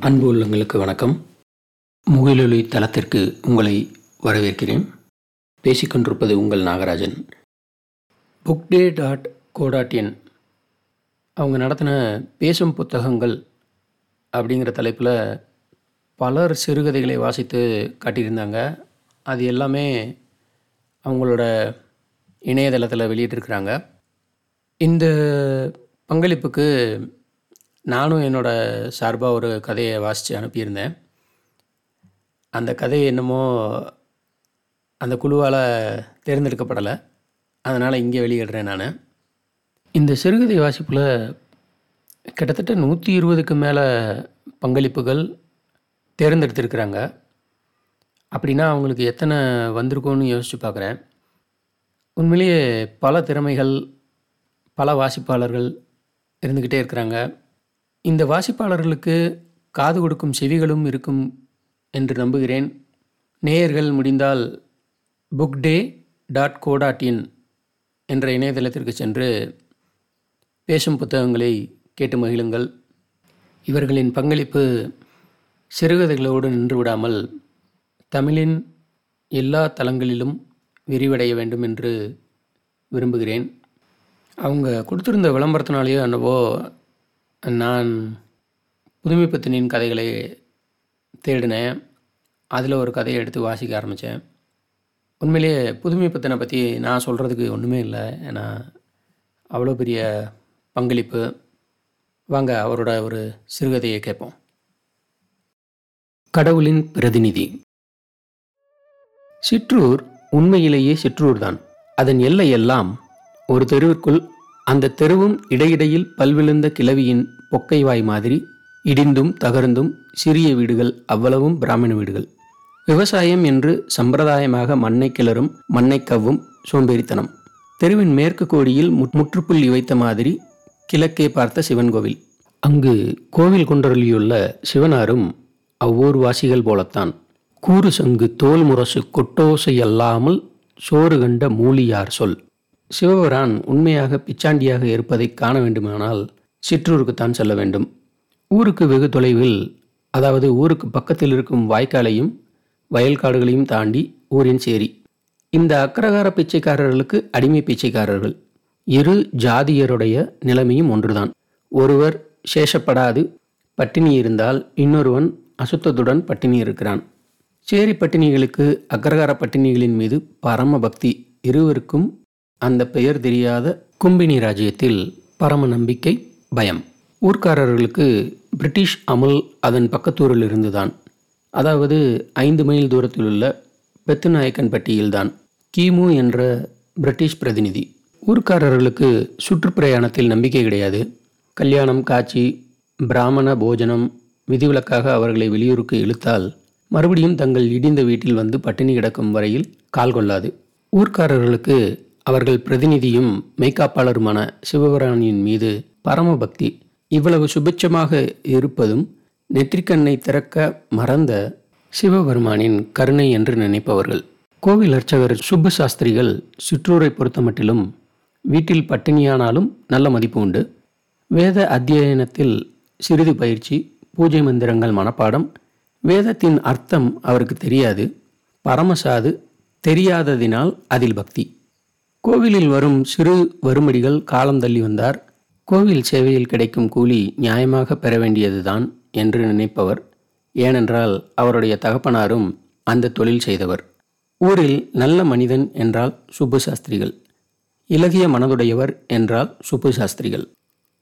அன்பு உள்ளங்களுக்கு வணக்கம். முகிலொலி தளத்திற்கு உங்களை வரவேற்கிறேன். பேசிக்கொண்டிருப்பது உங்கள் Nagarajan. Book day dot co dot in அவங்க நடத்தின பேசும் புத்தகங்கள் அப்படிங்கிற தலைப்பில் பலர் சிறுகதைகளை வாசித்து காட்டியிருந்தாங்க. அது எல்லாமே அவங்களோட இணையதளத்தில் வெளியிட்டிருக்கிறாங்க. இந்த பங்களிப்புக்கு நானும் என்னோடய சார்பாக ஒரு கதையை வாசித்து அனுப்பியிருந்தேன். அந்த கதை என்னமோ அந்த குழுவால் தேர்ந்தெடுக்கப்படலை. அதனால் இங்கே வெளியிடுறேன் நான். இந்த சிறுகதை வாசிப்பில் கிட்டத்தட்ட நூற்றி இருபதுக்கு மேலே பங்களிப்புகள் தேர்ந்தெடுத்திருக்கிறாங்க. அப்படின்னா அவங்களுக்கு எத்தனை வந்திருக்கோன்னு யோசித்து பார்க்குறேன் உண்மையிலேயே பல திறமைகள் பல வாசிப்பாளர்கள் இருந்துக்கிட்டே இருக்கிறாங்க. இந்த வாசிப்பாளர்களுக்கு காது கொடுக்கும் செவிகளும் இருக்கும் என்று நம்புகிறேன். நேயர்கள் முடிந்தால் book day dot co dot in என்ற இணையதளத்திற்கு சென்று பேசும் புத்தகங்களை கேட்டு மகிழுங்கள். இவர்களின் பங்களிப்பு சிறுகதைகளோடு நின்று விடாமல் தமிழின் எல்லா தளங்களிலும் விரிவடைய வேண்டும் என்று விரும்புகிறேன். அவங்க கொடுத்துருந்த விளம்பரத்தினாலேயோ என்னவோ நான் புதுமைப்பத்தினின் கதைகளை தேடினேன். அதில் ஒரு கதையை எடுத்து வாசிக்க ஆரம்பித்தேன் உண்மையிலேயே புதுமைப்பத்தினை பற்றி நான் சொல்கிறதுக்கு ஒன்றுமே இல்லை. ஏன்னா அவ்வளோ பெரிய பங்களிப்பு. வாங்க அவரோட ஒரு சிறுகதையை கேட்போம். கடவுளின் பிரதிநிதி. சிற்றூர் உண்மையிலேயே சிற்றூர் தான் அதன் எல்லை எல்லாம் ஒரு தெருவிற்குள் அந்த தெருவும் இடையிடையில் பல்விழுந்த கிளவியின் பொக்கைவாய் மாதிரி இடிந்தும் தகர்ந்தும் சிறிய வீடுகள் அவ்வளவும் பிராமண வீடுகள். விவசாயம் என்று சம்பிரதாயமாக மண்ணை கிளறும் மண்ணை கவ்வும் சோம்பேறித்தனம். தெருவின் மேற்கு கோடியில் முற்றுப்புள்ளி வைத்த மாதிரி கிழக்கே பார்த்த சிவன் கோவில். அங்கு கோவில் கொண்டருளியுள்ள சிவனாரும் அவ்வூர் வாசிகள் போலத்தான். கூறு சங்கு தோல் முரசு கொட்டோசை அல்லாமல் சோறு கண்ட மூலியார் சொல். சிவபிரான் உண்மையாக பிச்சாண்டியாக இருப்பதை காண வேண்டுமானால் சிற்றூருக்குத்தான் செல்ல வேண்டும். ஊருக்கு வெகு தொலைவில் அதாவது ஊருக்கு பக்கத்தில் இருக்கும் வாய்க்காலையும் வயல்காடுகளையும் தாண்டி ஊரின் சேரி. இந்த அக்கரகார பிச்சைக்காரர்களுக்கு அடிமை பிச்சைக்காரர்கள். இரு ஜாதியருடைய நிலைமையும் ஒன்றுதான். ஒருவர் சேஷப்படாது பட்டினி இருந்தால் இன்னொருவன் அசுத்தத்துடன் பட்டினி இருக்கிறான். சேரி பட்டினிகளுக்கு அக்ரகார பட்டினிகளின் மீது பரம பக்தி இருவருக்கும் அந்த பெயர் தெரியாத கும்பினி ராஜ்யத்தில் பரம நம்பிக்கை பயம். ஊர்க்காரர்களுக்கு பிரிட்டிஷ் அமுல் அதன் பக்கத்தூரில் இருந்துதான். அதாவது ஐந்து மைல் தூரத்தில் உள்ள பெத்துநாயக்கன்பட்டியில்தான். கிமு என்ற பிரிட்டிஷ் பிரதிநிதி. ஊர்க்காரர்களுக்கு சுற்றுப்பிரயாணத்தில் நம்பிக்கை கிடையாது. கல்யாணம் காட்சி பிராமண போஜனம் விதிவிலக்காக அவர்களை வெளியூருக்கு இழுத்தால் மறுபடியும் தங்கள் இடிந்த வீட்டில் வந்து பட்டினி கிடக்கும் வரையில் கால் கொள்ளாது. ஊர்க்காரர்களுக்கு அவர்கள் பிரதிநிதியும் மெய்காப்பாளருமான சிவபிரானியின் மீது பரமபக்தி இவ்வளவு சுபிட்சமாக இருப்பதும் நெற்றிக்கண்ணை திறக்க மறந்த சிவபெருமானின் கருணை என்று நினைப்பவர்கள். கோவில் அர்ச்சகர் சுப்பு சாஸ்திரிகள் சிற்றூரை பொறுத்தமட்டிலும் வீட்டில் பட்டினியானாலும் நல்ல மதிப்பு உண்டு. வேத அத்தியனத்தில் சிறிது பயிற்சி பூஜை மந்திரங்கள் மனப்பாடம் வேதத்தின் அர்த்தம் அவருக்கு தெரியாது. பரமசாது தெரியாததினால் அதில் பக்தி. கோவிலில் வரும் சிறு வருமடிகள் காலம் தள்ளி வந்தார். கோவில் சேவையில் கிடைக்கும் கூலி நியாயமாக பெற வேண்டியதுதான் என்று நினைப்பவர். ஏனென்றால் அவருடைய தகப்பனாரும் அந்த தொழில் செய்தவர். ஊரில் நல்ல மனிதன் என்றால் சுப்பு சாஸ்திரிகள். இலகிய மனதுடையவர் என்றால் சுப்பு சாஸ்திரிகள்.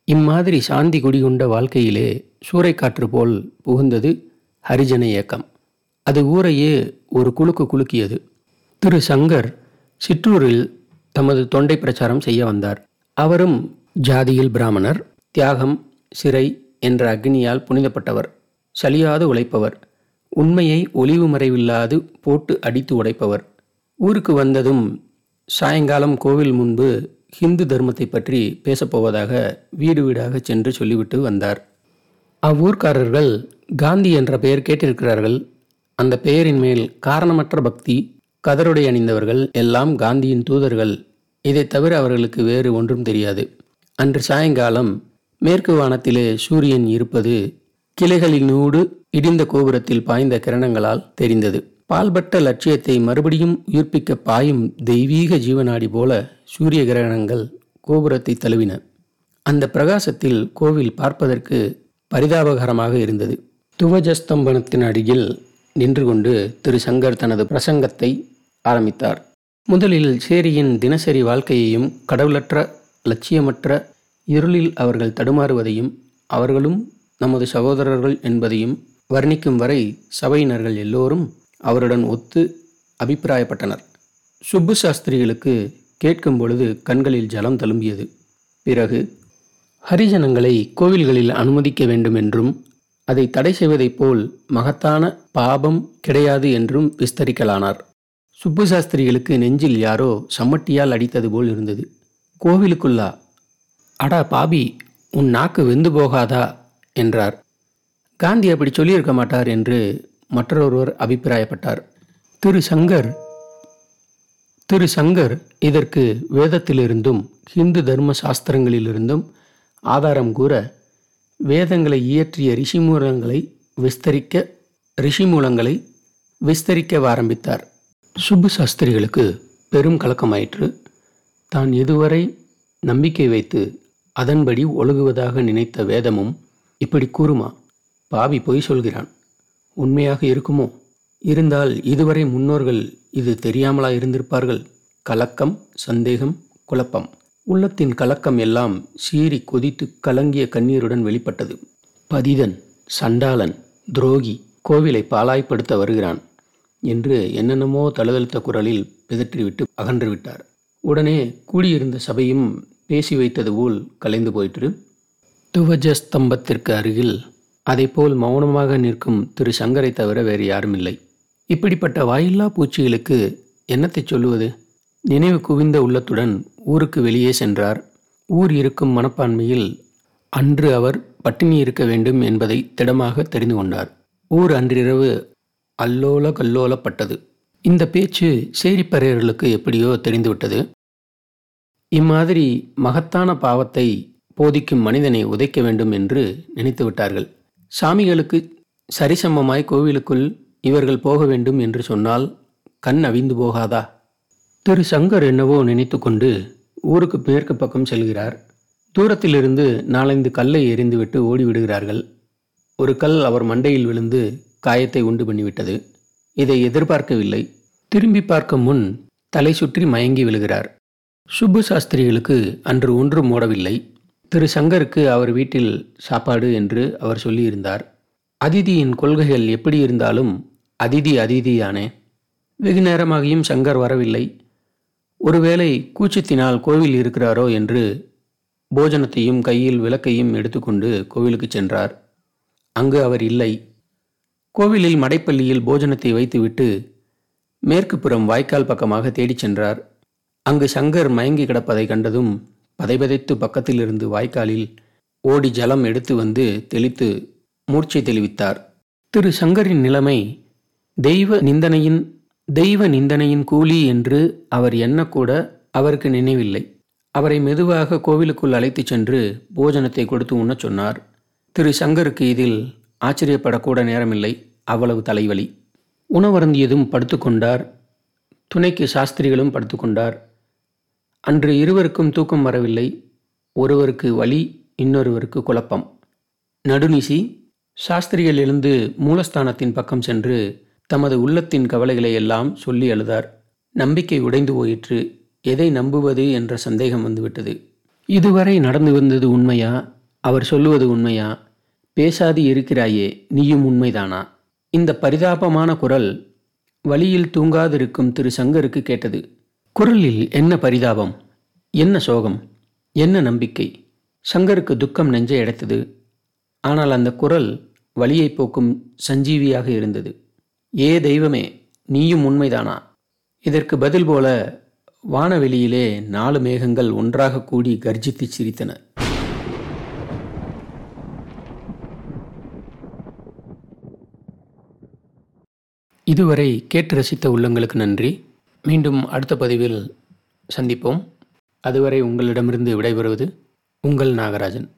இம்மாதிரி சாந்தி குடிகொண்ட வாழ்க்கையிலே சூறைக்காற்று போல் புகுந்தது ஹரிஜன இயக்கம் அது ஊரையே ஒரு குலுக்கு குலுக்கியது. திரு சங்கர் சிற்றூரில் தமது தொண்டை பிரச்சாரம் செய்ய வந்தார். அவரும் ஜாதியில் பிராமணர் தியாகம் சிறை என்ற அக்னியால் புனிதப்பட்டவர் சலியாது உழைப்பவர் உண்மையை ஒளிவு மறைவில்லாது போட்டு அடித்து உடைப்பவர். ஊருக்கு வந்ததும் சாயங்காலம் கோவில் முன்பு ஹிந்து தர்மத்தை பற்றி பேசப்போவதாக வீடு வீடாக சென்று சொல்லிவிட்டு வந்தார். அவ்வூர்க்காரர்கள் காந்தி என்ற பெயர் கேட்டிருக்கிறார்கள். அந்த பெயரின் மேல் காரணமற்ற பக்தி கதருடை அணிந்தவர்கள் எல்லாம் காந்தியின் தூதர்கள். இதை தவிர அவர்களுக்கு வேறு ஒன்றும் தெரியாது. அன்று சாயங்காலம் மேற்கு வானத்திலே சூரியன் இருப்பது கிளைகளினூடு இடிந்த கோபுரத்தில் பாய்ந்த கிரணங்களால் தெரிந்தது. பால்பட்ட லட்சியத்தை மறுபடியும் உயிர்ப்பிக்க பாயும் தெய்வீக ஜீவனாடி போல சூரிய கிரகணங்கள் கோபுரத்தை தழுவின. அந்த பிரகாசத்தில் கோவில் பார்ப்பதற்கு பரிதாபகரமாக இருந்தது. துவஜஸ்தம்பனத்தின் அருகில் நின்று கொண்டு திரு சங்கர் தனது பிரசங்கத்தை ஆரம்பித்தார். முதலில் சேரியின் தினசரி வாழ்க்கையையும் கடவுளற்ற லட்சியமற்ற இருளில் அவர்கள் தடுமாறுவதையும் அவர்களும் நமது சகோதரர்கள் என்பதையும் வர்ணிக்கும் வரை சபையினர்கள் எல்லோரும் அவருடன் ஒத்து அபிப்பிராயப்பட்டனர். சுப்பு சாஸ்திரிகளுக்கு கேட்கும் பொழுது கண்களில் ஜலம் தழும்பியது. பிறகு ஹரிஜனங்களை கோவில்களில் அனுமதிக்க வேண்டும் என்றும் அதை தடை செய்வதைப் போல் மகத்தான பாபம் கிடையாது என்றும் விஸ்தரிக்கலானார். சுப்பு சாஸ்திரிகளுக்கு நெஞ்சில் யாரோ சம்மட்டியால் அடித்தது போல் இருந்தது. கோவிலுக்குள்ளா? அடா பாபி உன் நாக்கு வெந்து போகாதா? என்றார். காந்தி அப்படி சொல்லியிருக்க மாட்டார் என்று மற்றொருவர் அபிப்பிராயப்பட்டார். திரு சங்கர் திரு சங்கர் இதற்கு வேதத்திலிருந்தும் ஹிந்து தர்ம சாஸ்திரங்களிலிருந்தும் ஆதாரம் கூற வேதங்களை இயற்றிய ரிஷிமூலங்களை விஸ்தரிக்க ரிஷிமூலங்களை விஸ்தரிக்க ஆரம்பித்தார். சுப்பு சாஸ்திரிகளுக்கு பெரும் கலக்கமாயிற்று. தான் இதுவரை நம்பிக்கை வைத்து அதன்படி ஒழுகுவதாக நினைத்த வேதமும் இப்படி கூறுமா? பாவி பொய் சொல்கிறான். உண்மையாக இருக்குமோ? இருந்தால் இதுவரை முன்னோர்கள் இது தெரியாமலா இருந்திருப்பார்கள். கலக்கம் சந்தேகம் குழப்பம். உள்ளத்தின் கலக்கம் எல்லாம் சீறி கொதித்து கலங்கிய கண்ணீருடன் வெளிப்பட்டது. பதிதன் சண்டாளன் துரோகி கோவிலை பாலாய்ப்படுத்த வருகிறான். என்று என்னென்னமோ தழுதழுத்த குரலில் பிதற்றிவிட்டு அகன்று விட்டார் உடனே கூடியிருந்த சபையும் பேசி வைத்தது போல் கலைந்து போயிற்று. துவஜ ஸ்தம்பத்திற்கு அருகில் அதைப்போல் மௌனமாக நிற்கும் திரு சங்கரை தவிர வேறு யாரும் இல்லை இப்படிப்பட்ட வாயில்லா பூச்சிகளுக்கு என்னத்தை சொல்லுவது? நினைவு குவிந்த உள்ளத்துடன் ஊருக்கு வெளியே சென்றார். ஊர் இருக்கும் மனப்பான்மையில் அன்று அவர் பட்டினி இருக்க வேண்டும் என்பதை திடமாக தெரிந்து கொண்டார். ஊர் அன்றிரவு அல்லோல கல்லோலப்பட்டது. இந்த பேச்சு சேரிப்பறையர்களுக்கு எப்படியோ தெரிந்துவிட்டது. இம்மாதிரி மகத்தான பாவத்தை போதிக்கும் மனிதனை உதைக்க வேண்டும் என்று நினைத்து விட்டார்கள். சாமிகளுக்கு சரிசமமாய் கோவிலுக்குள் இவர்கள் போக வேண்டும் என்று சொன்னால் கண் அவிந்து போகாதா? திரு சங்கர் என்னவோ நினைத்து கொண்டு ஊருக்கு மேற்கு பக்கம் செல்கிறார். தூரத்திலிருந்து நாலந்து கல்லை எறிந்துவிட்டு ஓடிவிடுகிறார்கள். ஒரு கல் அவர் மண்டையில் விழுந்து காயத்தை உண்டு பண்ணிவிட்டது. இதை எதிர்பார்க்கவில்லை. திரும்பி பார்க்கும் முன் தலை சுற்றி மயங்கி விழுகிறார். சுப்பு சாஸ்திரிகளுக்கு அன்று ஒன்றும் ஓடவில்லை. திரு சங்கருக்கு அவர் வீட்டில் சாப்பாடு என்று அவர் சொல்லியிருந்தார். அதிதியின் கொள்கைகள் எப்படி இருந்தாலும் அதிதி அதிதியானே. வெகு நேரமாகியும் சங்கர் வரவில்லை. ஒருவேளை கூச்சத்தினால் கோவில் இருக்கிறாரோ என்று போஜனத்தையும் கையில் விளக்கையும் எடுத்துக்கொண்டு கோவிலுக்கு சென்றார். அங்கு அவர் இல்லை. கோவிலில் மடைப்பள்ளியில் போஜனத்தை வைத்துவிட்டு மேற்கு புறம் வாய்க்கால் பக்கமாக தேடிச் சென்றார். அங்கு சங்கர் மயங்கி கிடப்பதை கண்டதும் பதைபதைத்து பக்கத்திலிருந்து வாய்க்காலில் ஓடி ஜலம் எடுத்து வந்து தெளித்து மூர்ச்சை தெளிவித்தார். திரு சங்கரின் நிலைமை தெய்வ நிந்தனையின் தெய்வ நிந்தனையின் கூலி என்று அவர் எண்ணக்கூட அவருக்கு நினைவில்லை. அவரை மெதுவாக கோவிலுக்குள் அழைத்துச் சென்று போஜனத்தை கொடுத்து உண்ணச் சொன்னார். திரு சங்கருக்கு இதில் ஆச்சரியப்படக்கூட நேரமில்லை. அவ்வளவு தலைவலி. உணவருந்தியதும் படுத்துக்கொண்டார். துணைக்கு சாஸ்திரிகளும் படுத்துக்கொண்டார். அன்று இருவருக்கும் தூக்கம் வரவில்லை. ஒருவருக்கு வலி இன்னொருவருக்கு குழப்பம். நடுநிசி சாஸ்திரிகள் எழுந்து மூலஸ்தானத்தின் பக்கம் சென்று தமது உள்ளத்தின் கவலைகளை எல்லாம் சொல்லி அழுதார். நம்பிக்கை உடைந்து போயிற்று. எதை நம்புவது என்ற சந்தேகம் வந்துவிட்டது. இதுவரை நடந்து வந்தது உண்மையா? அவர் சொல்லுவது உண்மையா? பேசாது இருக்கிறாயே நீயும் உண்மைதானா? இந்த பரிதாபமான குரல் வழியில் தூங்காதிருக்கும் திரு சங்கருக்கு கேட்டது. குரலில் என்ன பரிதாபம்? என்ன சோகம்? என்ன நம்பிக்கை? சங்கருக்கு துக்கம் நெஞ்சை அடைத்தது. ஆனால் அந்த குரல் வழியை போக்கும் சஞ்சீவியாக இருந்தது. ஏ தெய்வமே நீயும் உண்மைதானா? இதற்கு பதில் போல வானவெளியிலே நாலு மேகங்கள் ஒன்றாக கூடி கர்ஜித்து சிரித்தன. இதுவரை கேட்டு ரசித்த உள்ளங்களுக்கு நன்றி. மீண்டும் அடுத்த பதிவில் சந்திப்போம். அதுவரை உங்களிடமிருந்து விடைபெறுவது உங்கள் நாகராஜன்.